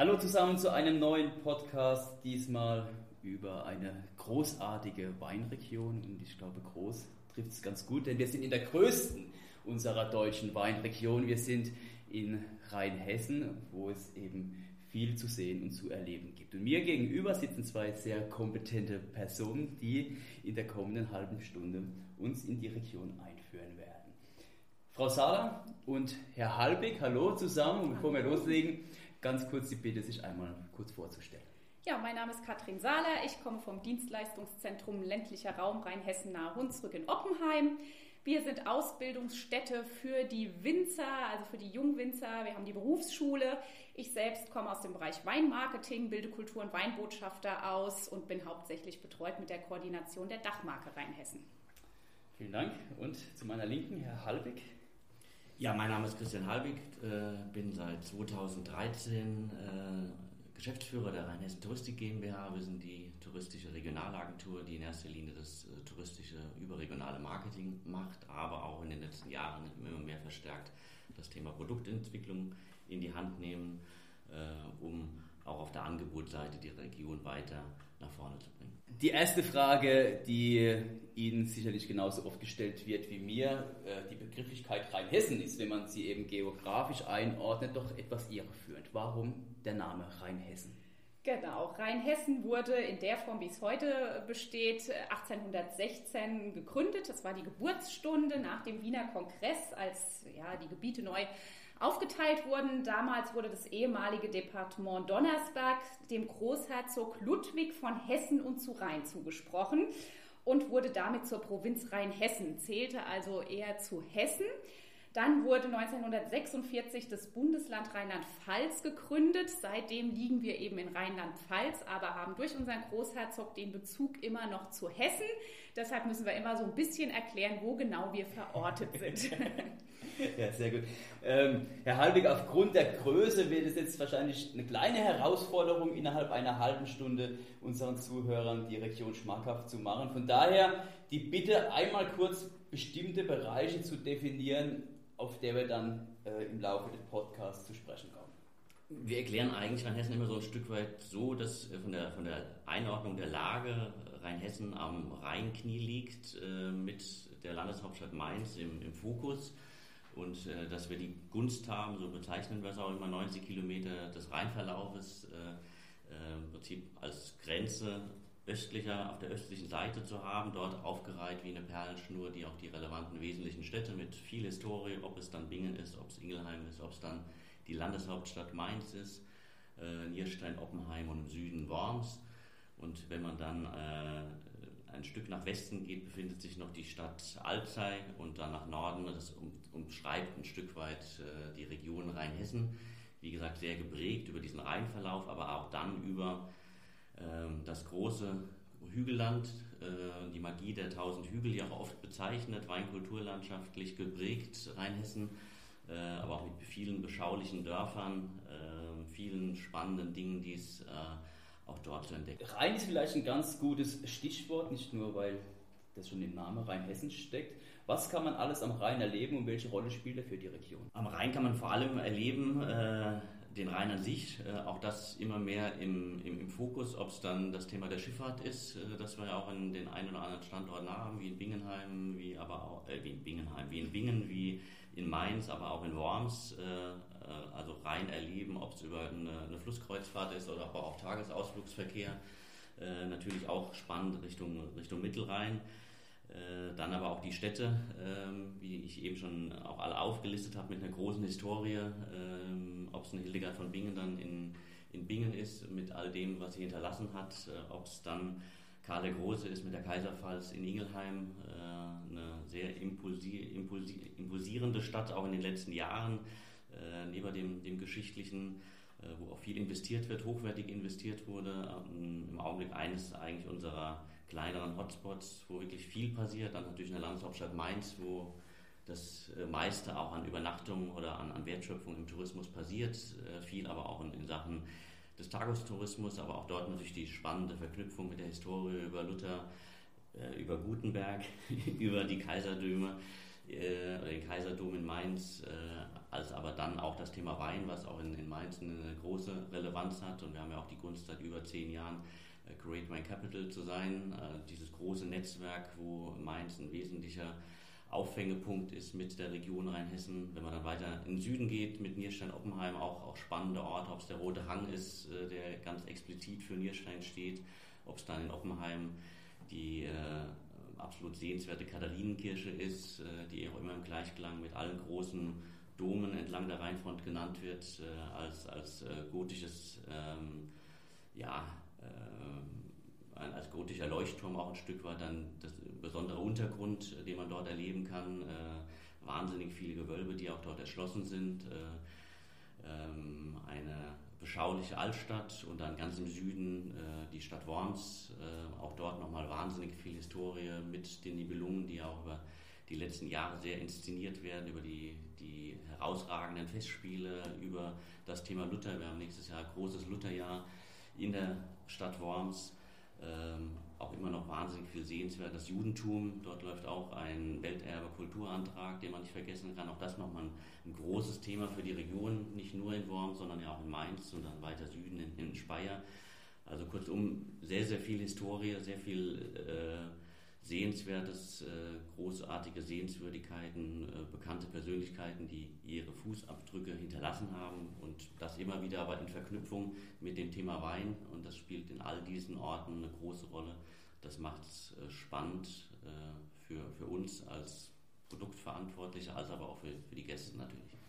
Hallo zusammen zu einem neuen Podcast, diesmal über eine großartige Weinregion und ich glaube, groß trifft es ganz gut, denn wir sind in der größten unserer deutschen Weinregion. Wir sind in Rheinhessen, wo es eben viel zu sehen und zu erleben gibt. Und mir gegenüber sitzen zwei sehr kompetente Personen, die in der kommenden halben Stunde uns in die Region einführen werden. Frau Sala und Herr Halbig, hallo zusammen. Und bevor wir loslegen, ganz kurz die Bitte, sich einmal kurz vorzustellen. Ja, mein Name ist Katrin Sahler. Ich komme vom Dienstleistungszentrum ländlicher Raum Rheinhessen nahe Hunsrück in Oppenheim. Wir sind Ausbildungsstätte für die Winzer, also für die Jungwinzer. Wir haben die Berufsschule. Ich selbst komme aus dem Bereich Weinmarketing, bilde Kultur- und Weinbotschafter aus und bin hauptsächlich betreut mit der Koordination der Dachmarke Rheinhessen. Vielen Dank. Und zu meiner Linken, Herr Halbig. Ja, mein Name ist Christian Halbig, äh, bin seit 2013 äh, Geschäftsführer der Rheinhessen Touristik GmbH. Wir sind die touristische Regionalagentur, die in erster Linie das äh, touristische überregionale Marketing macht, aber auch in den letzten Jahren immer mehr verstärkt das Thema Produktentwicklung in die Hand nehmen, um auch auf der Angebotsseite die Region weiter nach vorne zu bringen. Die erste Frage, die Ihnen sicherlich genauso oft gestellt wird wie mir, äh, die Begrifflichkeit Rheinhessen ist, wenn man sie eben geografisch einordnet, doch etwas irreführend. Warum der Name Rheinhessen? Genau, Rheinhessen wurde in der Form, wie es heute besteht, 1816 gegründet. Das war die Geburtsstunde nach dem Wiener Kongress, als ja, die Gebiete neu aufgeteilt wurden. Damals wurde das ehemalige Departement Donnersberg dem Großherzog Ludwig von Hessen und zu Rhein zugesprochen und wurde damit zur Provinz Rheinhessen, zählte also eher zu Hessen. Dann wurde 1946 das Bundesland Rheinland-Pfalz gegründet. Seitdem liegen wir eben in Rheinland-Pfalz, aber haben durch unseren Großherzog den Bezug immer noch zu Hessen. Deshalb müssen wir immer so ein bisschen erklären, wo genau wir verortet sind. ja, sehr gut. Ähm, Herr Halbig, aufgrund der Größe wird es jetzt wahrscheinlich eine kleine Herausforderung, innerhalb einer halben Stunde unseren Zuhörern die Region schmackhaft zu machen. Von daher die Bitte, einmal kurz bestimmte Bereiche zu definieren, auf der wir dann äh, im Laufe des Podcasts zu sprechen kommen. Wir erklären eigentlich Rheinhessen immer so ein Stück weit so, dass äh, von der, von der Einordnung der Lage Rheinhessen am Rheinknie liegt, äh, mit der Landeshauptstadt Mainz im, im Fokus. Und äh, dass wir die Gunst haben, so bezeichnen wir es auch immer, 90 Kilometer des Rheinverlaufes äh, äh, im Prinzip als Grenze östlicher, auf der östlichen Seite zu haben, dort aufgereiht wie eine Perlenschnur, die auch die relevanten wesentlichen Städte mit viel Historie, ob es dann Bingen ist, ob es Ingelheim ist, ob es dann die Landeshauptstadt Mainz ist, äh, Nierstein, Oppenheim und im Süden Worms. Und wenn man dann äh, ein Stück nach Westen geht, befindet sich noch die Stadt Alzey und dann nach Norden, das um, umschreibt ein Stück weit äh, die Region Rheinhessen. Wie gesagt, sehr geprägt über diesen Rheinverlauf, aber auch dann über ähm, das große Hügelland, äh, die Magie der tausend Hügel, die auch oft bezeichnet, weinkulturlandschaftlich geprägt, Rheinhessen, äh, aber auch mit vielen beschaulichen Dörfern, äh, vielen spannenden Dingen, die es auch dort zu entdecken. Rhein ist vielleicht ein ganz gutes Stichwort, nicht nur weil das schon im Namen Rheinhessen steckt. Was kann man alles am Rhein erleben und welche Rolle spielt er für die Region? Am Rhein kann man vor allem erleben, äh, den Rhein an sich, äh, auch das immer mehr im, im, im Fokus, ob es dann das Thema der Schifffahrt ist, äh, das wir ja auch in den einen oder anderen Standorten haben, wie in Bingenheim, wie aber auch, äh, wie in Bingenheim, wie in Bingen, wie in Mainz, aber auch in Worms, äh, äh, also rein erleben, ob es über eine, eine, Flusskreuzfahrt ist oder aber auch Tagesausflugsverkehr, äh, natürlich auch spannend Richtung, Richtung Mittelrhein. Äh, dann aber auch die Städte, ähm, wie ich eben schon auch alle aufgelistet habe, mit einer großen Historie, ähm, ob es eine Hildegard von Bingen dann in, in Bingen ist, mit all dem, was sie hinterlassen hat, äh, ob es dann Karl der Große ist mit der Kaiserpfalz in Ingelheim, äh, eine sehr impulsi impulsi impulsierende Stadt, auch in den letzten Jahren, neben dem, dem geschichtlichen wo auch viel investiert wird, hochwertig investiert wurde. Ähm, Im Augenblick eines eigentlich unserer kleineren Hotspots, wo wirklich viel passiert. Dann natürlich in der Landeshauptstadt Mainz, wo das äh, meiste auch an Übernachtungen oder an, an Wertschöpfung im Tourismus passiert. Äh, viel aber auch in, in Sachen des Tagestourismus, aber auch dort natürlich die spannende Verknüpfung mit der Historie über Luther, äh, über Gutenberg, über die Kaiserdöme äh, den Kaiserdom in Mainz, äh, als aber dann auch das Thema Wein, was auch in, in Mainz eine große Relevanz hat. Und wir haben ja auch die Gunst seit über zehn Jahren, Great Wine Capital zu sein, dieses große Netzwerk, wo Mainz ein wesentlicher Auffängepunkt ist mit der Region Rheinhessen. Wenn man dann weiter in den Süden geht, mit Nierstein-Oppenheim, auch, auch spannende Orte, ob es der Rote Hang ist, äh, der ganz explizit für Nierstein steht, ob es dann in Oppenheim die äh, absolut sehenswerte Katharinenkirche ist, äh, die auch immer im Gleichklang mit allen großen Domen entlang der Rheinfront genannt wird, äh, als, als äh, gotisches, ähm, ja, äh, als gotischer Leuchtturm auch ein Stück weit dann das besondere Untergrund, den man dort erleben kann. wahnsinnig viele Gewölbe, die auch dort erschlossen sind. Ähm, eine beschauliche Altstadt und dann ganz im Süden äh, die Stadt Worms. Äh, auch dort nochmal wahnsinnig viel Historie mit den Nibelungen, die auch über die letzten Jahre sehr inszeniert werden, über die, die herausragenden Festspiele, über das Thema Luther. Wir haben nächstes Jahr großes Lutherjahr in der Stadt Worms. Ähm, auch immer noch wahnsinnig viel sehenswert. Das Judentum, dort läuft auch ein Welterbe-Kulturantrag, den man nicht vergessen kann. Auch das nochmal ein, ein großes Thema für die Region, nicht nur in Worms, sondern ja auch in Mainz und dann weiter Süden in, in Speyer. Also kurzum, sehr, sehr viel Historie, sehr viel äh, Sehenswertes, äh, großartige Sehenswürdigkeiten, äh, bekannte Persönlichkeiten, die ihre Fußabdrücke hinterlassen haben und das immer wieder aber in Verknüpfung mit dem Thema Wein und das spielt in all diesen Orten eine große Rolle. Das macht es äh, spannend für, für uns als Produktverantwortliche, als aber auch für, für die Gäste natürlich.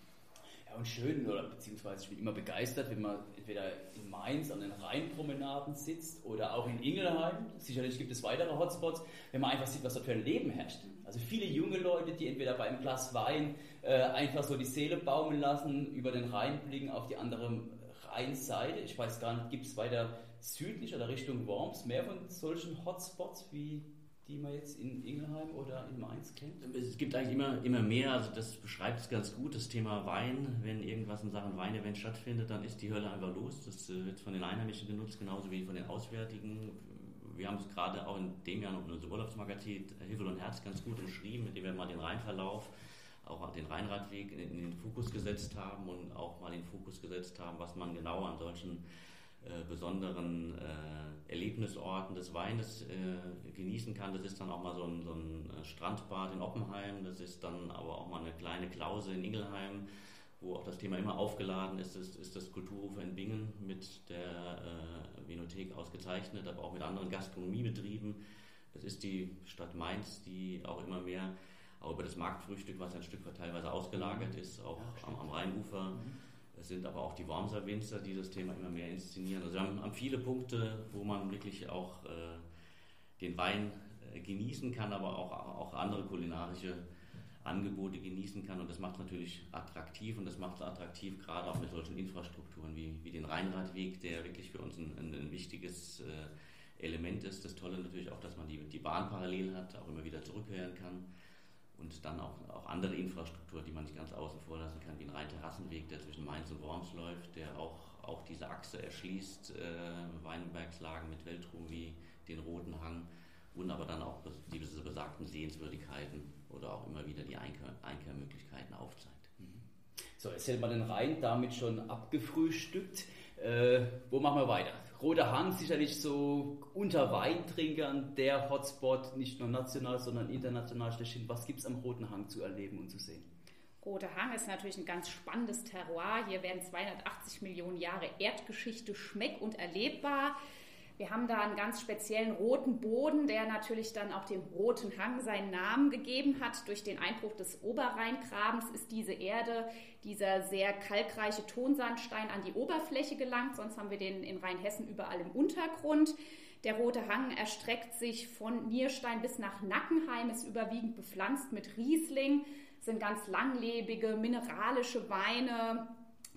Ja, und schön, oder beziehungsweise ich bin immer begeistert, wenn man entweder in Mainz an den Rheinpromenaden sitzt oder auch in Ingelheim. Sicherlich gibt es weitere Hotspots, wenn man einfach sieht, was dort für ein Leben herrscht. Also viele junge Leute, die entweder bei einem Glas Wein äh, einfach so die Seele baumeln lassen, über den Rhein blicken auf die andere Rheinseite. Ich weiß gar nicht, gibt es weiter südlich oder Richtung Worms mehr von solchen Hotspots wie die man jetzt in Ingelheim oder in Mainz kennt? Es gibt eigentlich immer, immer mehr, also das beschreibt es ganz gut, das Thema Wein. Wenn irgendwas in Sachen Weinevent stattfindet, dann ist die Hölle einfach los. Das äh, wird von den Einheimischen genutzt, genauso wie von den Auswärtigen. Wir haben es gerade auch in dem Jahr noch in unserem Urlaubsmagazin Himmel und Herz ganz gut umschrieben, mit dem wir mal den Rheinverlauf, auch den Rheinradweg in, den Fokus gesetzt haben und auch mal den Fokus gesetzt haben, was man genau an solchen äh, besonderen äh, Erlebnisorten des Weines äh, genießen kann. Das ist dann auch mal so ein, so ein, äh, Strandbad in Oppenheim, das ist dann aber auch mal eine kleine Klause in Ingelheim, wo auch das Thema immer aufgeladen ist, ist, ist das Kulturhof in Bingen mit der äh, Vinothek ausgezeichnet, aber auch mit anderen Gastronomiebetrieben. Das ist die Stadt Mainz, die auch immer mehr auch über das Marktfrühstück, was ein Stück weit teilweise ausgelagert ist, auch ja, am, am, Rheinufer. Mhm es sind aber auch die Wormser Winzer, die das Thema immer mehr inszenieren. Also wir haben, haben viele Punkte, wo man wirklich auch äh, den Wein äh, genießen kann, aber auch, auch andere kulinarische Angebote genießen kann. Und das macht natürlich attraktiv und das macht es attraktiv, gerade auch mit solchen Infrastrukturen wie, wie den Rheinradweg, der wirklich für uns ein, ein, ein wichtiges äh, Element ist. Das Tolle natürlich auch, dass man die, die Bahn parallel hat, auch immer wieder zurückhören kann und dann auch, auch andere Infrastruktur, die man nicht ganz außen vor lassen kann, wie ein Rhein-Terrassenweg, der zwischen Mainz und Worms läuft, der auch, auch diese Achse erschließt, äh, Weinbergslagen mit Weltruhm wie den Roten Hang und aber dann auch diese besagten Sehenswürdigkeiten oder auch immer wieder die Einkehr Einkehrmöglichkeiten aufzeigt. Mhm. So, jetzt hätte man den Rhein damit schon abgefrühstückt. Äh, wo machen wir weiter? Roter Hang sicherlich so unter Weintrinkern der Hotspot, nicht nur national, sondern international schlechthin. Was gibt es am Roten Hang zu erleben und zu sehen? Roter Hang ist natürlich ein ganz spannendes Terroir. Hier werden 280 Millionen Jahre Erdgeschichte schmeck- und erlebbar. Wir haben da einen ganz speziellen roten Boden, der natürlich dann auch dem Roten Hang seinen Namen gegeben hat. Durch den Einbruch des Oberrheingrabens ist diese Erde, dieser sehr kalkreiche Tonsandstein an die Oberfläche gelangt. Sonst haben wir den in Rheinhessen überall im Untergrund. Der Rote Hang erstreckt sich von Nierstein bis nach Nackenheim, ist überwiegend bepflanzt mit Riesling, sind ganz langlebige, mineralische Weine,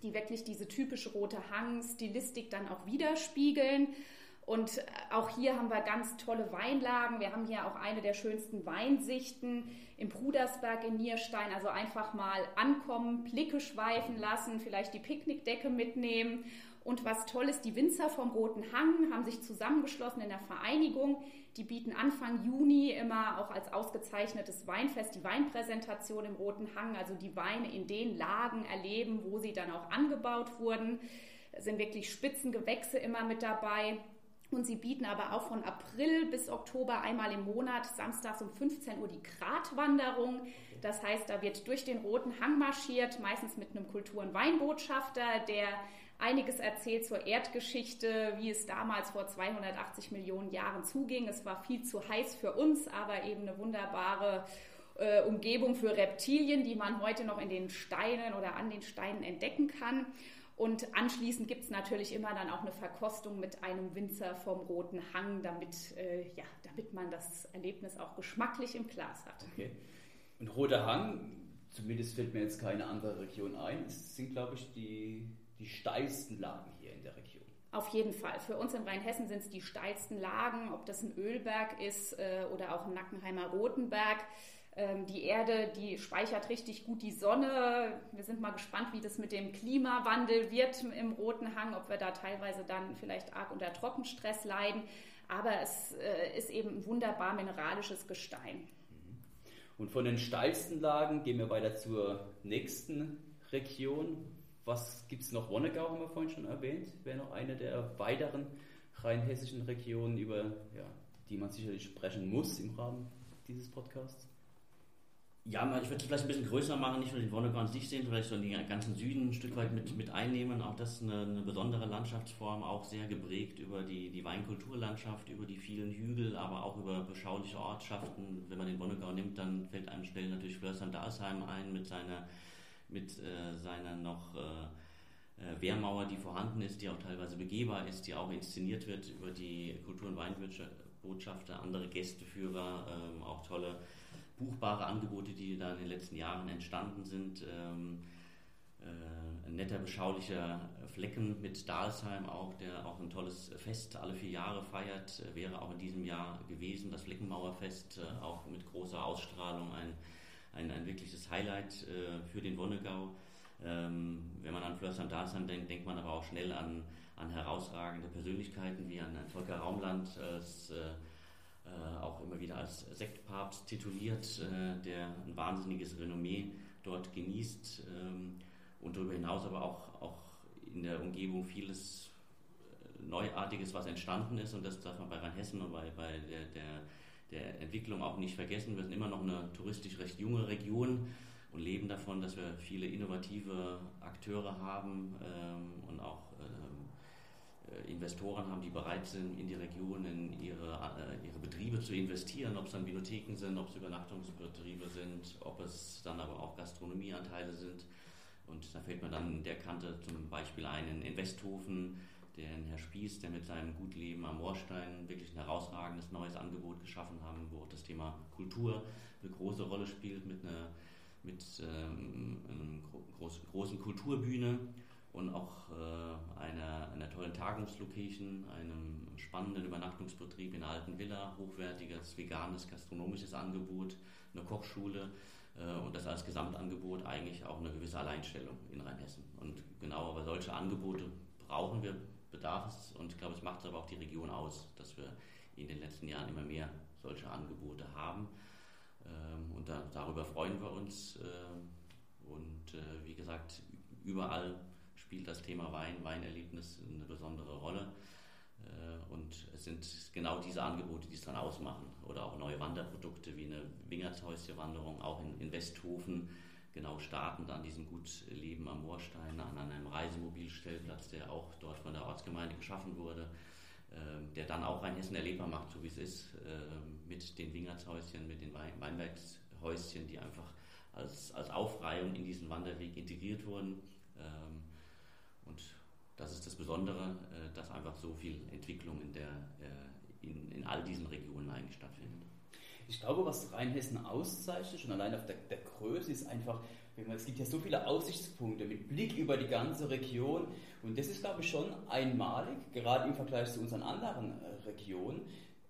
die wirklich diese typische Rote Hang-Stilistik dann auch widerspiegeln. Und auch hier haben wir ganz tolle Weinlagen. Wir haben hier auch eine der schönsten Weinsichten im Brudersberg in Nierstein. Also einfach mal ankommen, Blicke schweifen lassen, vielleicht die Picknickdecke mitnehmen Und was toll ist, die Winzer vom Roten Hang haben sich zusammengeschlossen in der Vereinigung. Die bieten Anfang Juni immer auch als ausgezeichnetes Weinfest die Weinpräsentation im Roten Hang, also die Weine in den Lagen erleben, wo sie dann auch angebaut wurden. Es sind wirklich Spitzengewächse immer mit dabei. Und sie bieten aber auch von April bis Oktober einmal im Monat samstags um 15 Uhr die Gratwanderung. Das heißt, da wird durch den Roten Hang marschiert, meistens mit einem Kultur- und Weinbotschafter, der einiges erzählt zur Erdgeschichte, wie es damals vor 280 Millionen Jahren zuging. Es war viel zu heiß für uns, aber eben eine wunderbare äh, Umgebung für Reptilien, die man heute noch in den Steinen oder an den Steinen entdecken kann. Und anschließend gibt es natürlich immer dann auch eine Verkostung mit einem Winzer vom Roten Hang, damit, äh, ja, damit man das Erlebnis auch geschmacklich im Glas hat. Okay. Und Roter Hang, zumindest fällt mir jetzt keine andere Region ein, es sind, glaube ich, die, die steilsten Lagen hier in der Region. Auf jeden Fall. Für uns in Rheinhessen sind es die steilsten Lagen, ob das ein Ölberg ist äh, oder auch ein Nackenheimer Rotenberg. Ähm, die Erde, die speichert richtig gut die Sonne. Wir sind mal gespannt, wie das mit dem Klimawandel wird im Roten Hang, ob wir da teilweise dann vielleicht arg unter Trockenstress leiden. Aber es äh, ist eben ein wunderbar mineralisches Gestein. Mhm. Und von den steilsten Lagen gehen wir weiter zur nächsten Region. Was gibt es noch? Wonnegau haben wir vorhin schon erwähnt. Wäre noch eine der weiteren rheinhessischen Regionen, über ja, die man sicherlich sprechen muss im Rahmen dieses Podcasts. Ja, ich würde es vielleicht ein bisschen größer machen, nicht nur den Wonnegau an sich sehen, vielleicht so den ganzen Süden ein Stück weit mit, mit einnehmen. Auch das ist eine, eine besondere Landschaftsform, auch sehr geprägt über die, die Weinkulturlandschaft, über die vielen Hügel, aber auch über beschauliche Ortschaften. Wenn man den Wonnegau nimmt, dann fällt einem schnell natürlich Flörsheim-Dalsheim ein mit seiner, mit, äh, seiner noch äh, äh, Wehrmauer, die vorhanden ist, die auch teilweise begehbar ist, die auch inszeniert wird über die Kultur- und Weinbotschafter, andere Gästeführer, ähm, auch tolle buchbare Angebote, die da in den letzten Jahren entstanden sind. Ähm, äh, ein netter, beschaulicher Flecken mit Dalsheim auch, der auch ein tolles Fest alle vier Jahre feiert, äh, wäre auch in diesem Jahr gewesen. Das Fleckenmauerfest, äh, auch mit großer Ausstrahlung, ein, ein, ein wirkliches Highlight für den Wonnegau. Ähm, wenn man an Flörsheim Dalsheim denkt, denkt man aber auch schnell an, an herausragende Persönlichkeiten wie an, an Volker Raumland als äh, auch immer wieder als Sektpapst tituliert, äh, der ein wahnsinniges Renommee dort genießt ähm, und darüber hinaus aber auch, auch in der Umgebung vieles äh, Neuartiges, was entstanden ist und das darf man bei Rheinhessen und bei, bei der, der, der Entwicklung auch nicht vergessen. Wir sind immer noch eine touristisch recht junge Region und leben davon, dass wir viele innovative Akteure haben ähm, und auch äh, Investoren haben, die bereit sind, in die Region, in ihre, äh, ihre Betriebe zu investieren, ob es dann Bibliotheken sind, ob es Übernachtungsbetriebe sind, ob es dann aber auch Gastronomieanteile sind. Und da fällt mir dann der Kante zum Beispiel ein in Westhofen, der Herr Spieß, der mit seinem Gutleben am Moorstein wirklich ein herausragendes neues Angebot geschaffen haben, wo das Thema Kultur eine große Rolle spielt mit einer mit ähm, einer groß, großen Kulturbühne und auch äh, einer, einer tollen Tagungslocation, einem spannenden Übernachtungsbetrieb in einer alten Villa, hochwertiges veganes gastronomisches Angebot, eine Kochschule äh, und das als Gesamtangebot eigentlich auch eine gewisse Alleinstellung in Rheinhessen. Und genau aber solche Angebote brauchen wir, bedarf es und ich glaube, es macht aber auch die Region aus, dass wir in den letzten Jahren immer mehr solche Angebote haben. Ähm, und da, darüber freuen wir uns. Äh, und äh, wie gesagt, überall spielt das Thema Wein, Weinerlebnis eine besondere Rolle. Äh, und es sind genau diese Angebote, die es dann ausmachen. Oder auch neue Wanderprodukte wie eine Wingertshäuschen-Wanderung, auch in, in Westhofen, genau startend an diesem Gut Leben am Moorstein, an einem Reisemobilstellplatz, der auch dort von der Ortsgemeinde geschaffen wurde, äh, der dann auch Rheinhessen erlebbar macht, so wie es ist, äh, mit den Wingertshäuschen, mit den Weinbergshäuschen, die einfach als, als Aufreihung in diesen Wanderweg integriert wurden. Ähm, und das ist das Besondere, äh, dass einfach so viel Entwicklung in, der, äh, in, in all diesen Regionen eigentlich stattfindet. Ich glaube, was Rheinhessen auszeichnet, schon allein auf der, der Größe, ist einfach, es gibt ja so viele Aussichtspunkte mit Blick über die ganze Region. Und das ist, glaube ich, schon einmalig, gerade im Vergleich zu unseren anderen äh, Regionen.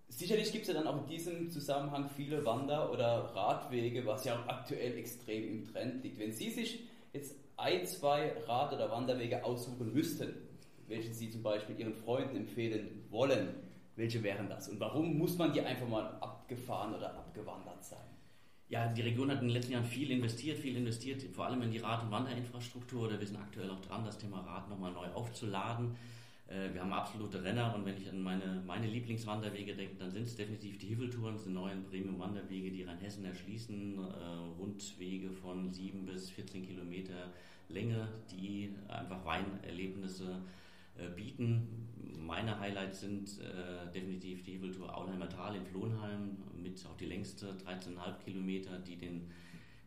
Sicherlich gibt es ja dann auch in diesem Zusammenhang viele Wander- oder Radwege, was ja auch aktuell extrem im Trend liegt. Wenn Sie sich jetzt ein, zwei Rad- oder Wanderwege aussuchen müssten, welche Sie zum Beispiel Ihren Freunden empfehlen wollen, welche wären das? Und warum muss man die einfach mal abgefahren oder abgewandert sein? Ja, die Region hat in den letzten Jahren viel investiert, viel investiert, vor allem in die Rad- und Wanderinfrastruktur. Da wir sind aktuell auch dran, das Thema Rad nochmal neu aufzuladen. Äh, wir haben absolute Renner und wenn ich an meine, meine Lieblingswanderwege denke, dann sind es definitiv die Hiveltouren, die neuen Premium-Wanderwege, die Rheinhessen erschließen, äh, Rundwege von 7 bis 14 Kilometer Länge, die einfach Weinerlebnisse äh, bieten. Meine Highlights sind äh, definitiv die Hiveltour Aulheimer Tal in Flohnheim mit auch die längste 13,5 Kilometer, die den,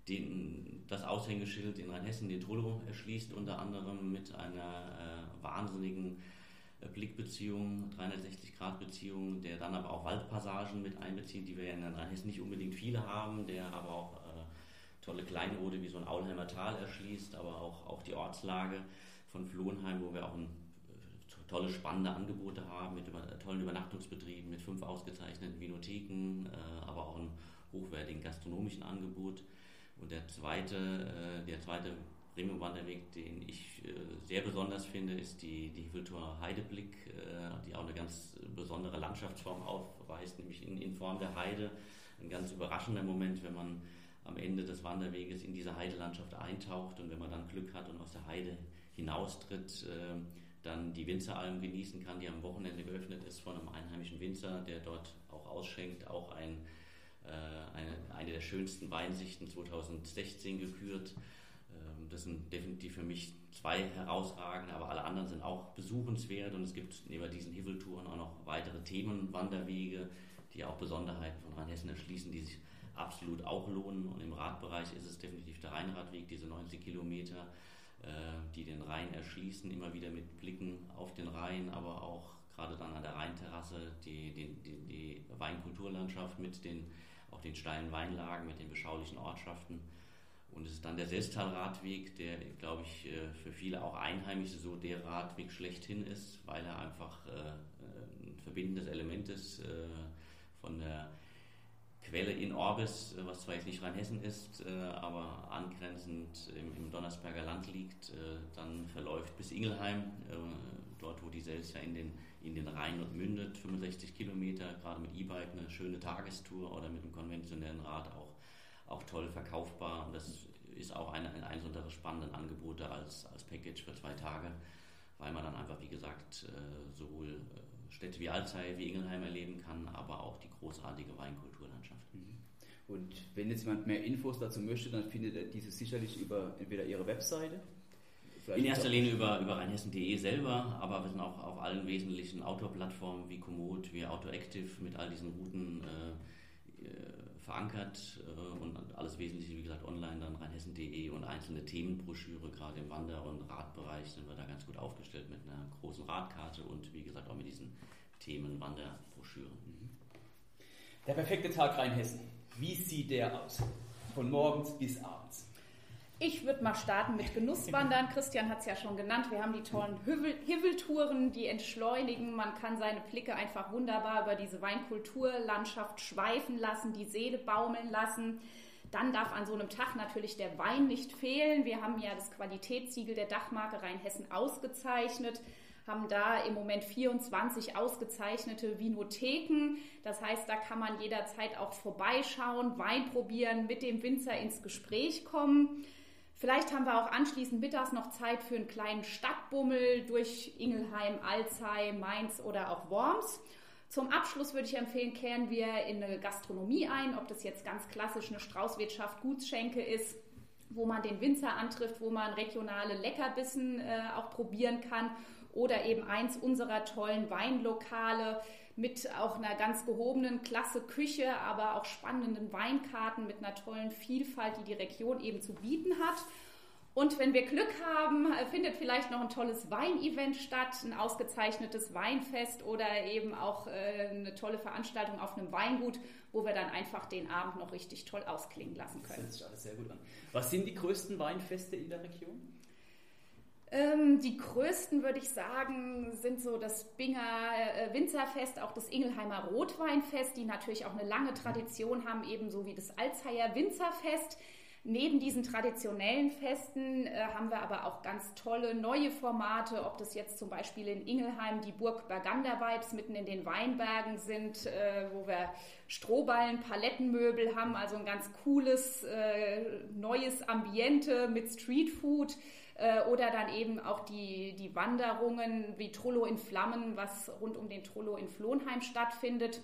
den, das Aushängeschild in Rheinhessen, den Trullo, erschließt, unter anderem mit einer äh, wahnsinnigen Blickbeziehung, 360-Grad-Beziehung, der dann aber auch Waldpassagen mit einbezieht, die wir ja in Rheinhessen nicht unbedingt viele haben, der aber auch äh, tolle Kleinode wie so ein Aulheimer Tal erschließt, aber auch, auch die Ortslage von Flohnheim, wo wir auch ein äh, tolle, spannende Angebote haben mit über, tollen Übernachtungsbetrieben, mit fünf ausgezeichneten Vinotheken, äh, aber auch einem hochwertigen gastronomischen Angebot. Und der zweite, äh, der zweite Premium-Wanderweg, den ich äh, sehr besonders finde, ist die, die Hiveltour Heideblick, äh, die auch eine ganz besondere Landschaftsform aufweist, nämlich in, in Form der Heide. Ein ganz überraschender Moment, wenn man am Ende des Wanderweges in diese Heidelandschaft eintaucht und wenn man dann Glück hat und aus der Heide hinaustritt, äh, dann die Winzeralm genießen kann, die am Wochenende geöffnet ist von einem einheimischen Winzer, der dort auch ausschenkt, auch ein, eine, eine der schönsten Weinsichten 2016 gekürt. Das sind definitiv für mich zwei herausragende, aber alle anderen sind auch besuchenswert und es gibt neben diesen Hiveltouren auch noch weitere Themenwanderwege, die auch Besonderheiten von Rheinhessen erschließen, die sich absolut auch lohnen. Und im Radbereich ist es definitiv der Rheinradweg, diese 90 Kilometer, äh, die den Rhein erschließen, immer wieder mit Blicken auf den Rhein, aber auch gerade dann an der Rheinterrasse die, die, die, die Weinkulturlandschaft mit den, auch den steilen Weinlagen, mit den beschaulichen Ortschaften. Und es ist dann der Selztal-Radweg, der, glaube ich, äh, für viele auch Einheimische so der Radweg schlechthin ist, weil er einfach äh, ein verbindendes Element ist von der Quelle in Orbis, was zwar jetzt nicht Rheinhessen ist, aber angrenzend im, Donnersberger Land liegt, dann verläuft bis Ingelheim, dort wo die Sels ja in den, in den Rhein mündet, 65 Kilometer, gerade mit E-Bike eine schöne Tagestour oder mit einem konventionellen Rad auch auch toll verkaufbar. Und das ist auch eine, eines unserer spannenden Angebote als, als Package für zwei Tage, weil man dann einfach, wie gesagt, äh, sowohl äh, Städte wie Alzey, wie Ingelheim erleben kann, aber auch die großartige Weinkulturlandschaft. Mhm. Und wenn jetzt jemand mehr Infos dazu möchte, dann findet er diese sicherlich über entweder Ihre Webseite. In erster Linie über, über rheinhessen.de selber, aber wir sind auch auf allen wesentlichen Outdoor-Plattformen wie Komoot, wie AutoActive mit all diesen Routen äh, verankert äh, und alles Wesentliche, wie gesagt, online dann rheinhessen.de und einzelne Themenbroschüre, gerade im Wander- und Radbereich sind wir da ganz gut aufgestellt mit einer großen Radkarte und wie gesagt auch mit diesen Themen-Wanderbroschüren. Mhm. Der perfekte Tag Rheinhessen, wie sieht der aus? Von morgens bis abends. Ich würde mal starten mit Genusswandern. Christian hat es ja schon genannt. Wir haben die tollen Hiveltouren, die entschleunigen. Man kann seine Blicke einfach wunderbar über diese Weinkulturlandschaft schweifen lassen, die Seele baumeln lassen. Dann darf an so einem Tag natürlich der Wein nicht fehlen. Wir haben ja das Qualitätssiegel der Dachmarke Rheinhessen ausgezeichnet haben da im Moment 24 ausgezeichnete Vinotheken. Das heißt, da kann man jederzeit auch vorbeischauen, Wein probieren, mit dem Winzer ins Gespräch kommen. Vielleicht haben wir auch anschließend mittags noch Zeit für einen kleinen Stadtbummel durch Ingelheim, Alzey, Mainz oder auch Worms. Zum Abschluss würde ich empfehlen, kehren wir in eine Gastronomie ein, ob das jetzt ganz klassisch eine Straußwirtschaft, Gutsschenke ist, wo man den Winzer antrifft, wo man regionale Leckerbissen äh, auch probieren kann oder eben eins unserer tollen Weinlokale, mit auch einer ganz gehobenen Klasse Küche, aber auch spannenden Weinkarten mit einer tollen Vielfalt, die die Region eben zu bieten hat. Und wenn wir Glück haben, findet vielleicht noch ein tolles Weinevent statt, ein ausgezeichnetes Weinfest oder eben auch äh, eine tolle Veranstaltung auf einem Weingut, wo wir dann einfach den Abend noch richtig toll ausklingen lassen können. Das hört sich alles sehr gut an. Was sind die größten Weinfeste in der Region? Ähm, die größten, würde ich sagen, sind so das Binger äh, Winzerfest, auch das Ingelheimer Rotweinfest, die natürlich auch eine lange Tradition haben, ebenso wie das Alzheimer Winzerfest. Neben diesen traditionellen Festen äh, haben wir aber auch ganz tolle neue Formate, ob das jetzt zum Beispiel in Ingelheim die Burg Burgander Vibes mitten in den Weinbergen sind, äh, wo wir Strohballen, Palettenmöbel haben, also ein ganz cooles äh, neues Ambiente mit Streetfood äh, oder dann eben auch die, die Wanderungen wie Trullo in Flammen, was rund um den Trullo in Flohnheim stattfindet.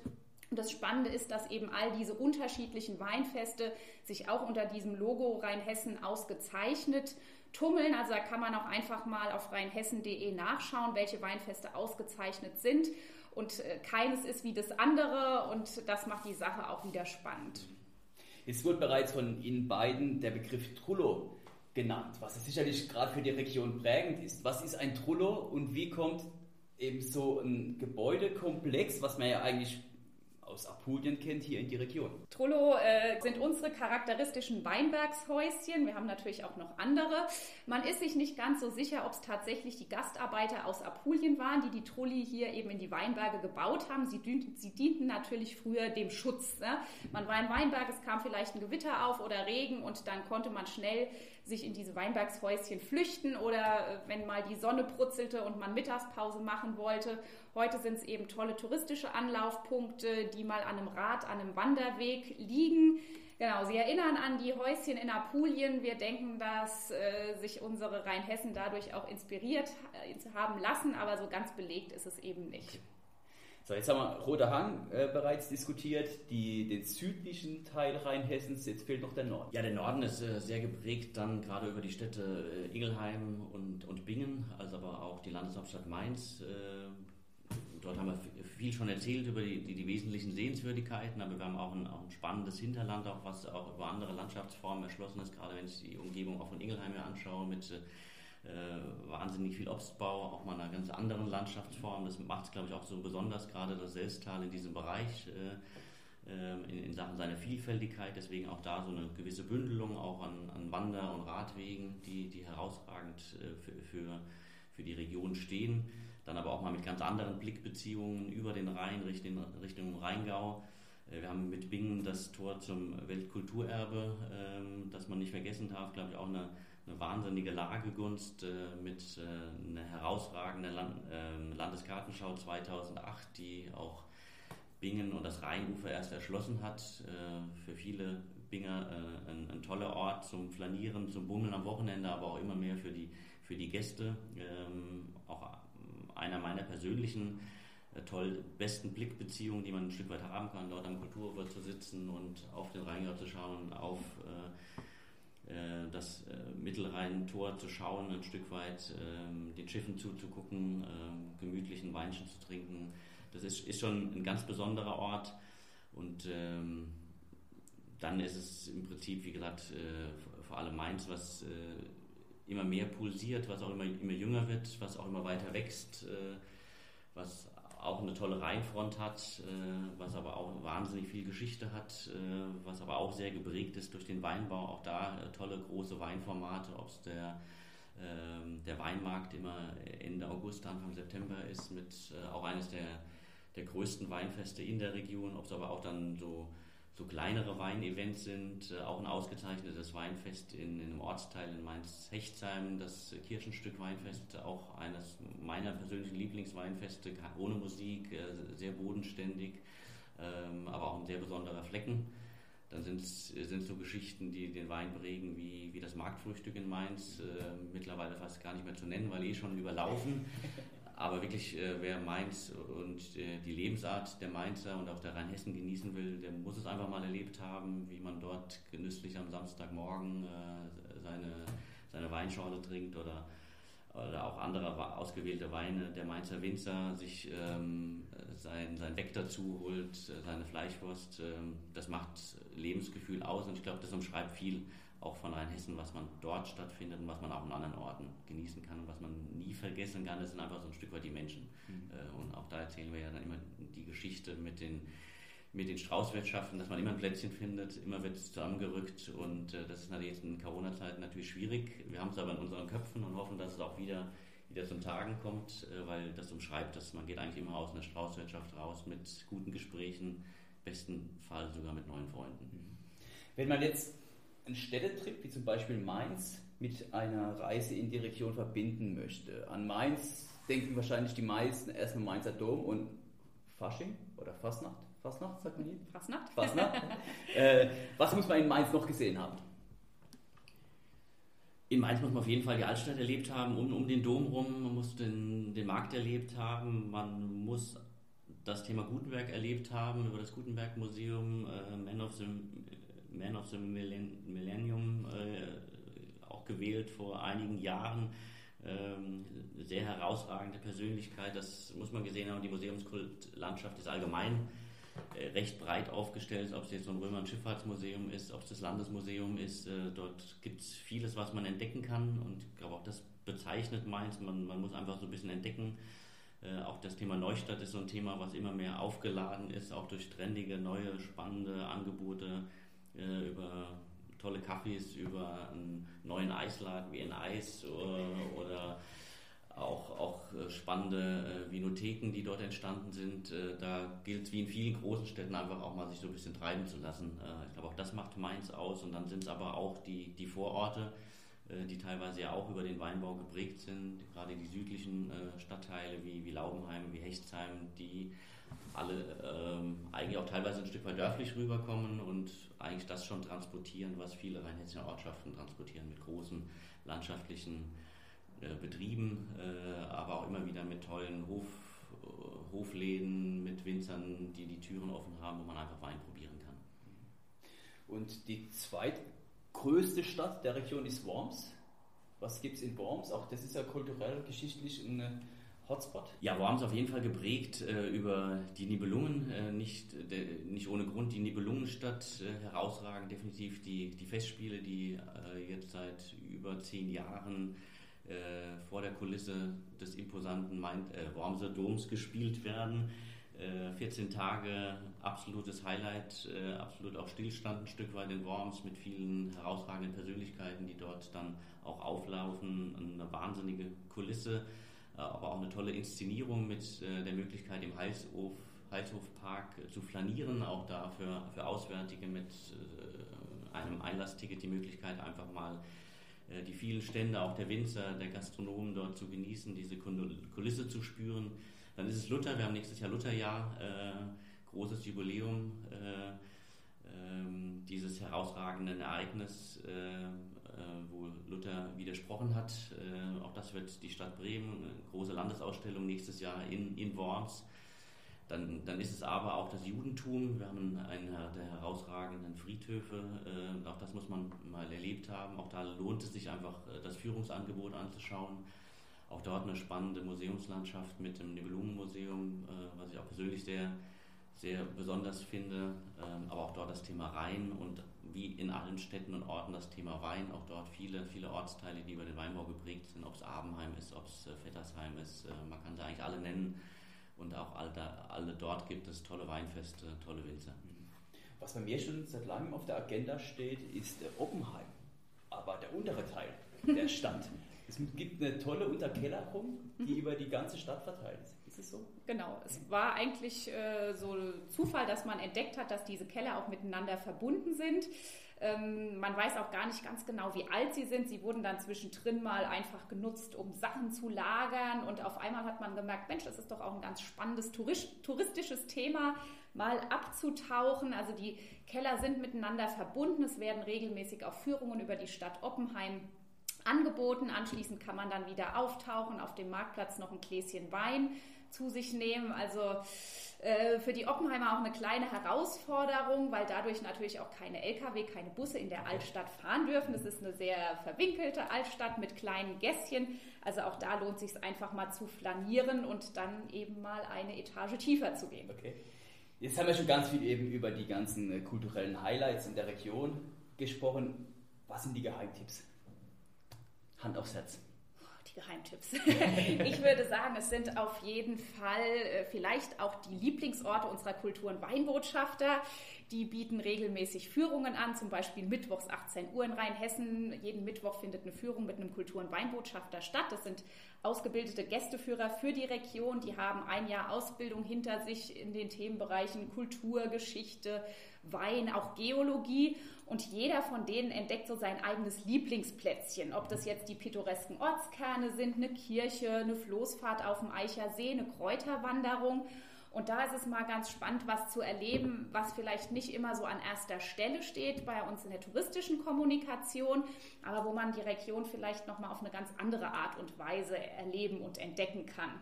Und das Spannende ist, dass eben all diese unterschiedlichen Weinfeste sich auch unter diesem Logo Rheinhessen ausgezeichnet tummeln. Also da kann man auch einfach mal auf rheinhessen.de nachschauen, welche Weinfeste ausgezeichnet sind. Und äh, keines ist wie das andere und das macht die Sache auch wieder spannend. Jetzt wurde bereits von Ihnen beiden der Begriff Trullo genannt, was sicherlich gerade für die Region prägend ist. Was ist ein Trullo und wie kommt eben so ein Gebäudekomplex, was man ja eigentlich aus Apulien kennt, hier in die Region. Trullo äh, sind unsere charakteristischen Weinbergshäuschen. Wir haben natürlich auch noch andere. Man ist sich nicht ganz so sicher, ob es tatsächlich die Gastarbeiter aus Apulien waren, die die Trulli hier eben in die Weinberge gebaut haben. Sie, dienten, sie dienten natürlich früher dem Schutz. Ne? Man war im Weinberg, es kam vielleicht ein Gewitter auf oder Regen und dann konnte man schnell sich in diese Weinbergshäuschen flüchten oder äh, wenn mal die Sonne brutzelte und man Mittagspause machen wollte. Heute sind es eben tolle touristische Anlaufpunkte, die mal an einem Rad, an einem Wanderweg liegen. Genau, Sie erinnern an die Häuschen in Apulien. Wir denken, dass äh, sich unsere Rheinhessen dadurch auch inspiriert äh, haben lassen, aber so ganz belegt ist es eben nicht. So, jetzt haben wir Roter Hang äh, bereits diskutiert, die, den südlichen Teil Rheinhessens, jetzt fehlt noch der Norden. Ja, der Norden ist äh, sehr geprägt dann gerade über die Städte äh, Ingelheim und, und Bingen, also aber auch die Landeshauptstadt Mainz. Äh, dort haben wir viel schon erzählt über die, die, die, wesentlichen Sehenswürdigkeiten, aber wir haben auch ein, auch ein, spannendes Hinterland, auch was auch über andere Landschaftsformen erschlossen ist, gerade wenn ich die Umgebung auch von Ingelheim anschaue mit äh, wahnsinnig viel Obstbau, auch mal einer ganz anderen Landschaftsform. Das macht es, glaube ich, auch so besonders, gerade das Selztal in diesem Bereich äh, äh, in, in, Sachen seiner Vielfältigkeit. Deswegen auch da so eine gewisse Bündelung auch an, an Wander- und Radwegen, die, die herausragend äh, für, für, für die Region stehen. Dann aber auch mal mit ganz anderen Blickbeziehungen über den Rhein Richtung, Richtung Rheingau. Äh, wir haben mit Bingen das Tor zum Weltkulturerbe, ähm, das man nicht vergessen darf, glaube ich, auch eine eine wahnsinnige Lagegunst äh, mit äh, einer herausragenden Land, äh, Landeskartenschau 2008, die auch Bingen und das Rheinufer erst erschlossen hat. Äh, für viele Binger äh, ein, ein, toller Ort zum Flanieren, zum Bummeln am Wochenende, aber auch immer mehr für die, für die Gäste. Ähm, auch einer meiner persönlichen äh, toll besten Blickbeziehungen, die man ein Stück weit haben kann, dort am Kulturufer zu sitzen und auf den Rheingau zu schauen, auf äh, das äh, Mittelrhein-Tor zu schauen, ein Stück weit ähm, den Schiffen zuzugucken, ähm, gemütlichen Weinchen zu trinken. Das ist, ist schon ein ganz besonderer Ort und ähm, dann ist es im Prinzip, wie gesagt, äh, vor allem Mainz, was immer mehr pulsiert, was auch immer, immer jünger wird, was auch immer weiter wächst, was auch eine tolle Rheinfront hat, äh, was aber auch wahnsinnig viel Geschichte hat, äh, was aber auch sehr geprägt ist durch den Weinbau. Auch da äh, tolle große Weinformate, ob es der, ähm, der Weinmarkt immer Ende August, Anfang September ist, mit auch eines der, der größten Weinfeste in der Region, ob es aber auch dann so so kleinere Weinevents sind, äh, auch ein ausgezeichnetes Weinfest in, in einem Ortsteil in Mainz-Hechtsheim, das Kirchenstück Weinfest, auch eines meiner persönlichen Lieblingsweinfeste, ohne Musik, äh, sehr bodenständig, ähm, aber auch ein sehr besonderer Flecken. Dann sind es so Geschichten, die den Wein prägen, wie, wie das Marktfrühstück in Mainz, äh, mittlerweile fast gar nicht mehr zu nennen, weil eh schon überlaufen. Aber wirklich, äh, wer Mainz und äh, die Lebensart der Mainzer und auch der Rheinhessen genießen will, der muss es einfach mal erlebt haben, wie man dort genüsslich am Samstagmorgen äh, seine, seine Weinschorle trinkt oder, oder auch andere ausgewählte Weine. Der Mainzer Winzer sich ähm, sein, sein Weck dazu holt, seine Fleischwurst. Ähm, das macht Lebensgefühl aus und ich glaube, das umschreibt viel auch von Rheinhessen, was man dort stattfindet und was man auch an anderen Orten genießen kann und was man nie vergessen kann, das sind einfach so ein Stück weit die Menschen. Mhm. Äh, und auch da erzählen wir ja dann immer die Geschichte mit den, mit den Straußwirtschaften, dass man immer ein Plätzchen findet, immer wird es zusammengerückt und äh, das ist natürlich jetzt in Corona-Zeiten natürlich schwierig. Wir haben es aber in unseren Köpfen und hoffen, dass es auch wieder wieder zum Tagen kommt, äh, weil das umschreibt, dass man geht eigentlich immer aus einer Straußwirtschaft raus mit guten Gesprächen, besten Fall sogar mit neuen Freunden. Wenn man jetzt einen Städtetrip, wie zum Beispiel Mainz, mit einer Reise in die Region verbinden möchte. An Mainz denken wahrscheinlich die meisten erstmal Mainzer Dom und Fasching oder Fastnacht. Fastnacht, sagt man hier? Fastnacht. Fastnacht. äh, was muss man in Mainz noch gesehen haben? In Mainz muss man auf jeden Fall die Altstadt erlebt haben, um, um den Dom rum, man muss den, den Markt erlebt haben, man muss das Thema Gutenberg erlebt haben, über das Gutenberg Museum, äh, Man of the, Man of the Millennium äh, auch gewählt vor einigen Jahren. Ähm, sehr herausragende Persönlichkeit, das muss man gesehen haben. Die Museumskultlandschaft ist allgemein äh, recht breit aufgestellt, ob es jetzt so ein Römer- und Schifffahrtsmuseum ist, ob es das Landesmuseum ist. Äh, dort gibt es vieles, was man entdecken kann und ich glaube auch das bezeichnet Mainz. Man, man muss einfach so ein bisschen entdecken. Äh, auch das Thema Neustadt ist so ein Thema, was immer mehr aufgeladen ist, auch durch trendige, neue, spannende Angebote über tolle Kaffees, über einen neuen Eisladen wie ein Eis oder auch, auch äh, spannende äh, Vinotheken, die dort entstanden sind. Äh, da gilt es wie in vielen großen Städten einfach auch mal sich so ein bisschen treiben zu lassen. Ich glaube, auch das macht Mainz aus und dann sind es aber auch die, die Vororte, die teilweise ja auch über den Weinbau geprägt sind, gerade die südlichen Stadtteile wie, wie Laubenheim, wie Hechtsheim, die alle ähm, eigentlich auch teilweise ein Stück weit dörflich rüberkommen und eigentlich das schon transportieren, was viele rheinhessische Ortschaften transportieren mit großen landschaftlichen äh, betrieben, äh, aber auch immer wieder mit tollen Hof, äh, Hofläden, mit Winzern, die die Türen offen haben, wo man einfach Wein probieren kann. Und die zweitgrößte Stadt der Region ist Worms. Was gibt es in Worms? Auch das ist ja kulturell, geschichtlich ein Hotspot? Ja, Worms auf jeden Fall geprägt äh, über die Nibelungen. Äh, nicht, de, nicht ohne Grund die Nibelungenstadt äh, herausragend. Definitiv die, die Festspiele, die jetzt seit über zehn Jahren äh, vor der Kulisse des imposanten Main, äh, Wormser Doms gespielt werden. Äh, 14 Tage, absolutes Highlight, äh, absolut auch Stillstand ein Stück weit in Worms mit vielen herausragenden Persönlichkeiten, die dort dann auch auflaufen. Eine wahnsinnige Kulisse, äh, aber auch eine tolle Inszenierung mit äh, der Möglichkeit im Heilshof, Heilshofpark zu flanieren, auch da für, für Auswärtige mit einem Einlassticket die Möglichkeit einfach mal äh, die vielen Stände, auch der Winzer, der Gastronomen dort zu genießen, diese Kulisse zu spüren. Dann ist es Luther, wir haben nächstes Jahr Lutherjahr, äh, großes Jubiläum, äh, äh, dieses herausragende Ereignis, äh, äh, wo Luther widersprochen hat. auch das wird die Stadt Bremen, eine große Landesausstellung nächstes Jahr in, in Worms. Dann, dann, ist es aber auch das Judentum. Wir haben einen der herausragenden Friedhöfe. Äh, auch das muss man mal erlebt haben. Auch da lohnt es sich einfach, äh, das Führungsangebot anzuschauen. Auch dort eine spannende Museumslandschaft mit dem Nibelungenmuseum, äh, was ich auch persönlich sehr, sehr besonders finde. Ähm, aber auch dort das Thema Rhein und wie in allen Städten und Orten das Thema Wein. Auch dort viele, viele Ortsteile, die über den Weinbau geprägt sind. Ob es Abenheim ist, ob es Vettersheim ist. man kann sie eigentlich alle nennen und auch alle, alle dort gibt es tolle Weinfeste, tolle Winzer. Was bei mir schon seit langem auf der Agenda steht, ist Oppenheim. Aber der untere Teil der Stadt. Es gibt eine tolle Unterkellerung, die mhm. über die ganze Stadt verteilt ist. So? Genau. Es war eigentlich äh, so Zufall, dass man entdeckt hat, dass diese Keller auch miteinander verbunden sind. Ähm, man weiß auch gar nicht ganz genau, wie alt sie sind. Sie wurden dann zwischendrin mal einfach genutzt, um Sachen zu lagern. Und auf einmal hat man gemerkt, Mensch, das ist doch auch ein ganz spannendes touristisches Thema, mal abzutauchen. Also die Keller sind miteinander verbunden. Es werden regelmäßig auch Führungen über die Stadt Oppenheim angeboten. Anschließend kann man dann wieder auftauchen, auf dem Marktplatz noch ein Gläschen Wein zu sich nehmen. Also äh, für die Oppenheimer auch eine kleine Herausforderung, weil dadurch natürlich auch keine Lkw, keine Busse in der Altstadt fahren dürfen. Es ist eine sehr verwinkelte Altstadt mit kleinen Gässchen. Also auch da lohnt es sich einfach mal zu flanieren und dann eben mal eine Etage tiefer zu gehen. Okay. Jetzt haben wir schon ganz viel eben über die ganzen äh, kulturellen Highlights in der Region gesprochen. Was sind die Geheimtipps? Hand aufs Herz Geheimtipps. ich würde sagen, es sind auf jeden Fall äh, vielleicht auch die Lieblingsorte unserer Kultur- und Weinbotschafter. Die bieten regelmäßig Führungen an, zum Beispiel mittwochs 18 Uhr in Rheinhessen. Jeden Mittwoch findet eine Führung mit einem Kultur- und Weinbotschafter statt. Das sind ausgebildete Gästeführer für die Region. Die haben ein Jahr Ausbildung hinter sich in den Themenbereichen Kultur, Geschichte, Wein, auch Geologie. Und jeder von denen entdeckt so sein eigenes Lieblingsplätzchen. Ob das jetzt die pittoresken Ortskerne sind, eine Kirche, eine Floßfahrt auf dem Eicher See, eine Kräuterwanderung. Und da ist es mal ganz spannend, was zu erleben, was vielleicht nicht immer so an erster Stelle steht bei uns in der touristischen Kommunikation, aber wo man die Region vielleicht noch mal auf eine ganz andere Art und Weise erleben und entdecken kann.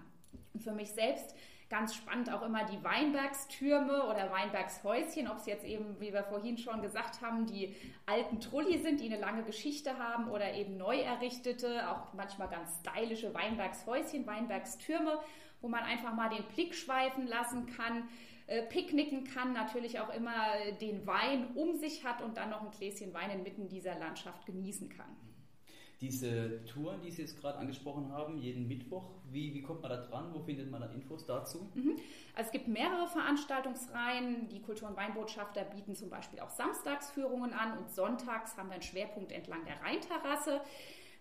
Und für mich selbst ganz spannend auch immer die Weinbergstürme oder Weinbergshäuschen, ob es jetzt eben, wie wir vorhin schon gesagt haben, die alten Trulli sind, die eine lange Geschichte haben oder eben neu errichtete, auch manchmal ganz stylische Weinbergshäuschen, Weinbergstürme wo man einfach mal den Blick schweifen lassen kann, äh, picknicken kann, natürlich auch immer den Wein um sich hat und dann noch ein Gläschen Wein inmitten dieser Landschaft genießen kann. Diese Touren, die Sie jetzt gerade angesprochen haben, jeden Mittwoch, wie, wie kommt man da dran? Wo findet man da Infos dazu? Mhm. Also es gibt mehrere Veranstaltungsreihen. Die Kultur- und Weinbotschafter bieten zum Beispiel auch Samstagsführungen an und sonntags haben wir einen Schwerpunkt entlang der Rheinterrasse.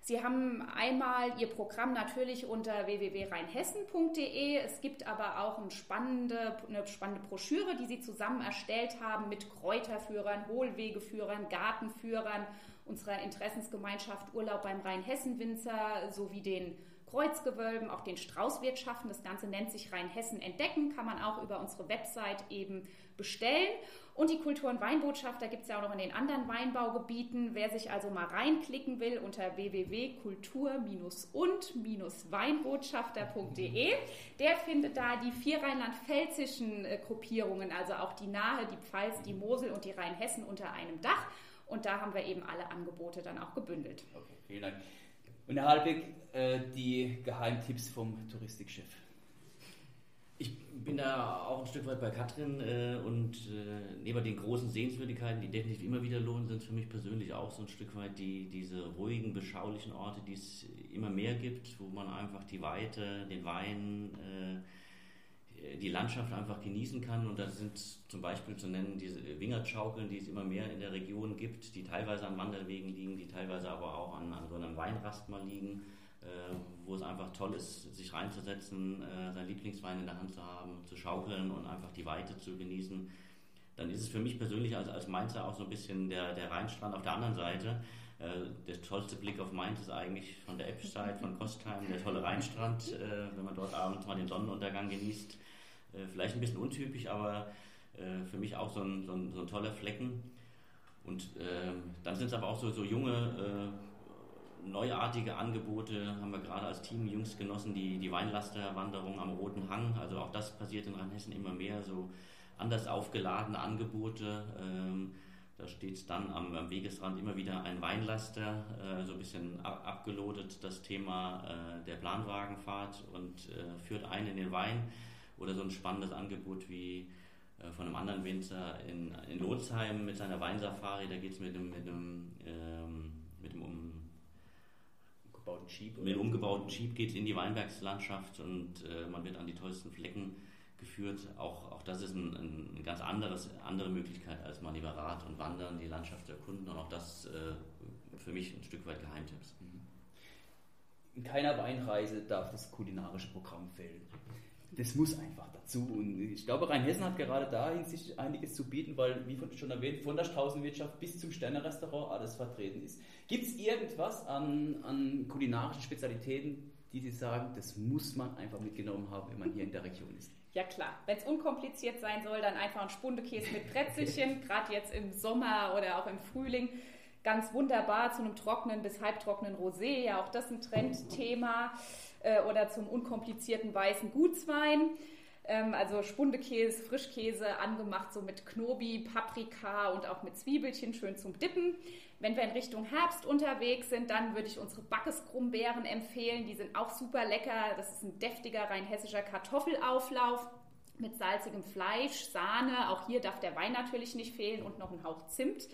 Sie haben einmal Ihr Programm natürlich unter www.rheinhessen.de. Es gibt aber auch eine spannende, eine spannende Broschüre, die Sie zusammen erstellt haben mit Kräuterführern, Hohlwegeführern, Gartenführern unserer Interessensgemeinschaft Urlaub beim Rheinhessen-Winzer sowie den Kreuzgewölben, auch den Straußwirtschaften. Das Ganze nennt sich Rheinhessen entdecken, kann man auch über unsere Website eben bestellen. Und die Kultur- und Weinbotschafter gibt es ja auch noch in den anderen Weinbaugebieten. Wer sich also mal reinklicken will unter www.kultur-und-weinbotschafter.de, der findet da die vier rheinland-pfälzischen äh, Gruppierungen, also auch die Nahe, die Pfalz, die Mosel und die Rheinhessen unter einem Dach. Und da haben wir eben alle Angebote dann auch gebündelt. Okay, vielen Dank. Und Herr Halbig, äh, die Geheimtipps vom Touristikchef. Ich bin da auch ein Stück weit bei Katrin äh, und äh, neben den großen Sehenswürdigkeiten, die definitiv immer wieder lohnen, sind für mich persönlich auch so ein Stück weit die, diese ruhigen, beschaulichen Orte, die es immer mehr gibt, wo man einfach die Weite, den Wein, äh, die Landschaft einfach genießen kann. Und da sind zum Beispiel zu nennen diese Wingertschaukeln, die es immer mehr in der Region gibt, die teilweise an Wanderwegen liegen, die teilweise aber auch an, an so einem Weinrast mal liegen äh, wo es einfach toll ist, sich reinzusetzen, äh, seinen Lieblingswein in der Hand zu haben, zu schaukeln und einfach die Weite zu genießen. Dann ist es für mich persönlich als, als Mainzer auch so ein bisschen der, der Rheinstrand auf der anderen Seite. Äh, der tollste Blick auf Mainz ist eigentlich von der Eppstein, von Kostheim, der tolle Rheinstrand, äh, wenn man dort abends mal den Sonnenuntergang genießt. Äh, vielleicht ein bisschen untypisch, aber äh, für mich auch so ein, so ein, so ein toller Flecken. Und ähm, dann sind es aber auch so, so junge neuartige Angebote haben wir gerade als Team Jungs genossen, die, die Weinlasterwanderung am Roten Hang. Also auch das passiert in Rheinhessen immer mehr, so anders aufgeladene Angebote. Ähm, da steht dann am, am, Wegesrand immer wieder ein Weinlaster, äh, so ein bisschen ab, abgelodet das Thema äh, der Planwagenfahrt und äh, führt einen in den Wein. Oder so ein spannendes Angebot wie äh, von einem anderen Winzer in, in Lotsheim mit seiner Weinsafari. Da geht es mit einem, mit einem, ähm, mit einem um umgebauten Jeep. Mit dem umgebauten Jeep geht es in die Weinbergslandschaft und äh, man wird an die tollsten Flecken geführt. Auch, auch das ist ein, ein, eine ganz anderes, andere Möglichkeit als mal lieber Rad und Wandern, die Landschaft erkunden. Und auch das äh, für mich ein Stück weit Geheimtipps. Mhm. In keiner Weinreise darf das kulinarische Programm fehlen das muss einfach dazu. Und ich glaube, Rheinhessen hat gerade da hinsichtlich einiges zu bieten, weil, wie schon erwähnt, von der Straußenwirtschaft bis zum Sternerestaurant alles vertreten ist. Gibt es irgendwas an, an kulinarischen Spezialitäten, die Sie sagen, das muss man einfach mitgenommen haben, wenn man hier in der Region ist? Ja klar, wenn es unkompliziert sein soll, dann einfach ein Spundekäse mit Brezelchen, gerade jetzt im Sommer oder auch im Frühling. Ganz wunderbar zu einem trockenen bis halbtrockenen Rosé, ja auch das ein Trendthema äh, oder zum unkomplizierten weißen Gutswein. Ähm, also Spundekäse, Frischkäse, angemacht so mit Knobi, Paprika und auch mit Zwiebelchen, schön zum Dippen. Wenn wir in Richtung Herbst unterwegs sind, dann würde ich unsere Backesgrumbeeren empfehlen. Die sind auch super lecker. Das ist ein deftiger rheinhessischer Kartoffelauflauf mit salzigem Fleisch, Sahne. Auch hier darf der Wein natürlich nicht fehlen und noch ein Hauch Zimt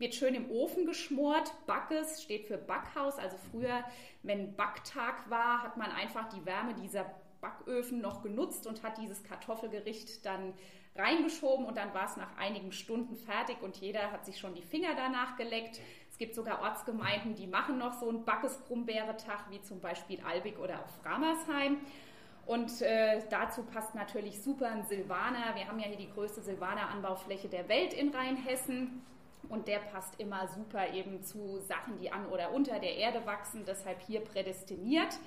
wird schön im Ofen geschmort. Backes steht für Backhaus. Also früher, wenn Backtag war, hat man einfach die Wärme dieser Backöfen noch genutzt und hat dieses Kartoffelgericht dann reingeschoben und dann war es nach einigen Stunden fertig und jeder hat sich schon die Finger danach geleckt gibt sogar Ortsgemeinden, die machen noch so einen Backes-Brumbeere-Tag, wie zum Beispiel Albig oder auch Framersheim. Und äh, dazu passt natürlich super ein Silvaner. Wir haben ja hier die größte Silvaner-Anbaufläche der Welt in Rheinhessen. Und der passt immer super eben zu Sachen, die an oder unter der Erde wachsen, deshalb hier prädestiniert.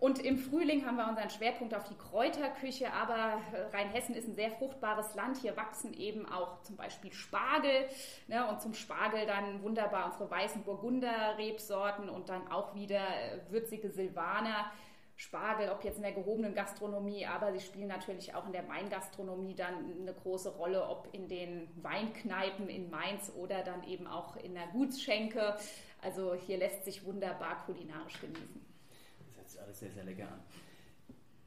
Und im Frühling haben wir unseren Schwerpunkt auf die Kräuterküche, aber Rheinhessen ist ein sehr fruchtbares Land. Hier wachsen eben auch zum Beispiel Spargel ne, und zum Spargel dann wunderbar unsere weißen Burgunder-Rebsorten und dann auch wieder würzige Silvaner. Spargel, ob jetzt in der gehobenen Gastronomie, aber sie spielen natürlich auch in der Weingastronomie dann eine große Rolle, ob in den Weinkneipen in Mainz oder dann eben auch in der Gutsschenke. Also hier lässt sich wunderbar kulinarisch genießen alles sehr, sehr lecker an.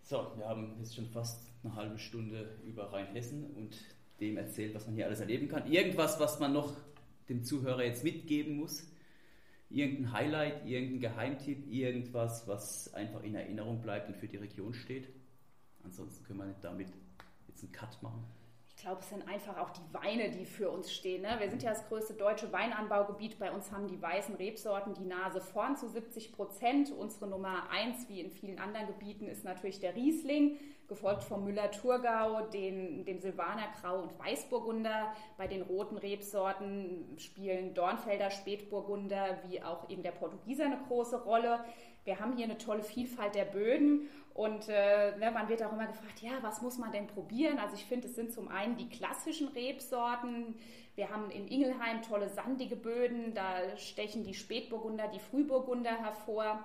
So, wir haben jetzt schon fast eine halbe Stunde über Rheinhessen und dem erzählt, was man hier alles erleben kann. Irgendwas, was man noch dem Zuhörer jetzt mitgeben muss? Irgendein Highlight, irgendein Geheimtipp, irgendwas, was einfach in Erinnerung bleibt und für die Region steht? Ansonsten können wir damit jetzt einen Cut machen glaube, es sind einfach auch die Weine, die für uns stehen. Ne? Wir sind ja das größte deutsche Weinanbaugebiet. Bei uns haben die weißen Rebsorten die Nase vorn zu 70 Prozent. Unsere Nummer eins, wie in vielen anderen Gebieten, ist natürlich der Riesling, gefolgt vom Müller-Thurgau, dem Silvaner Grau und Weißburgunder. Bei den roten Rebsorten spielen Dornfelder Spätburgunder wie auch eben der Portugieser eine große Rolle. Wir haben hier eine tolle Vielfalt der Böden und äh, ne, man wird auch immer gefragt, ja, was muss man denn probieren? Also ich finde, es sind zum einen die klassischen Rebsorten. Wir haben in Ingelheim tolle sandige Böden, da stechen die Spätburgunder, die Frühburgunder hervor.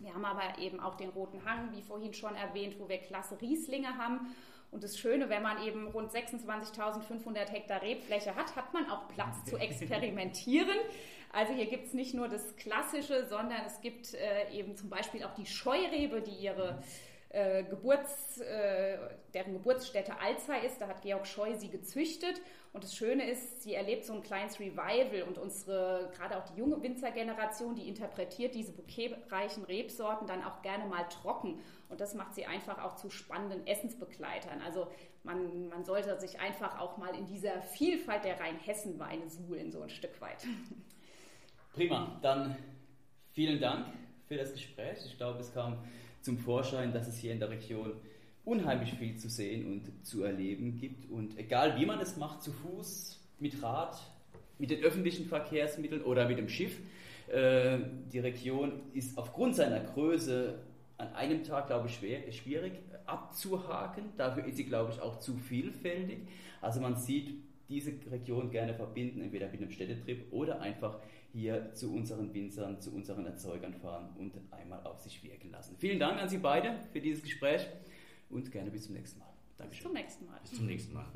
Wir haben aber eben auch den Roten Hang, wie vorhin schon erwähnt, wo wir klasse Rieslinge haben. Und das Schöne, wenn man eben rund 26.500 Hektar Rebfläche hat, hat man auch Platz zu experimentieren. Also hier gibt es nicht nur das Klassische, sondern es gibt äh, eben zum Beispiel auch die Scheurebe, die ihre äh, Geburts, äh, deren Geburtsstätte Alzey ist. Da hat Georg Scheu sie gezüchtet. Und das Schöne ist, sie erlebt so ein kleines Revival und unsere, gerade auch die junge Winzergeneration, die interpretiert diese bouquetreichen Rebsorten dann auch gerne mal trocken. Und das macht sie einfach auch zu spannenden Essensbegleitern. Also man, man sollte sich einfach auch mal in dieser Vielfalt der Rheinhessen-Weine suhlen, so ein Stück weit. Prima, dann vielen Dank für das Gespräch. Ich glaube, es kam zum Vorschein, dass es hier in der Region unheimlich viel zu sehen und zu erleben gibt. Und egal wie man es macht, zu Fuß, mit Rad, mit den öffentlichen Verkehrsmitteln oder mit dem Schiff, äh, die Region ist aufgrund seiner Größe an einem Tag, glaube ich, schwer, schwierig abzuhaken. Dafür ist sie, glaube ich, auch zu vielfältig. Also man sieht diese Region gerne verbinden, entweder mit einem Städtetrip oder einfach hier zu unseren Winzern, zu unseren Erzeugern fahren und einmal auf sich wirken lassen. Vielen Dank an Sie beide für dieses Gespräch und gerne bis zum nächsten Mal. Dankeschön. Bis zum nächsten Mal. Bis zum nächsten Mal.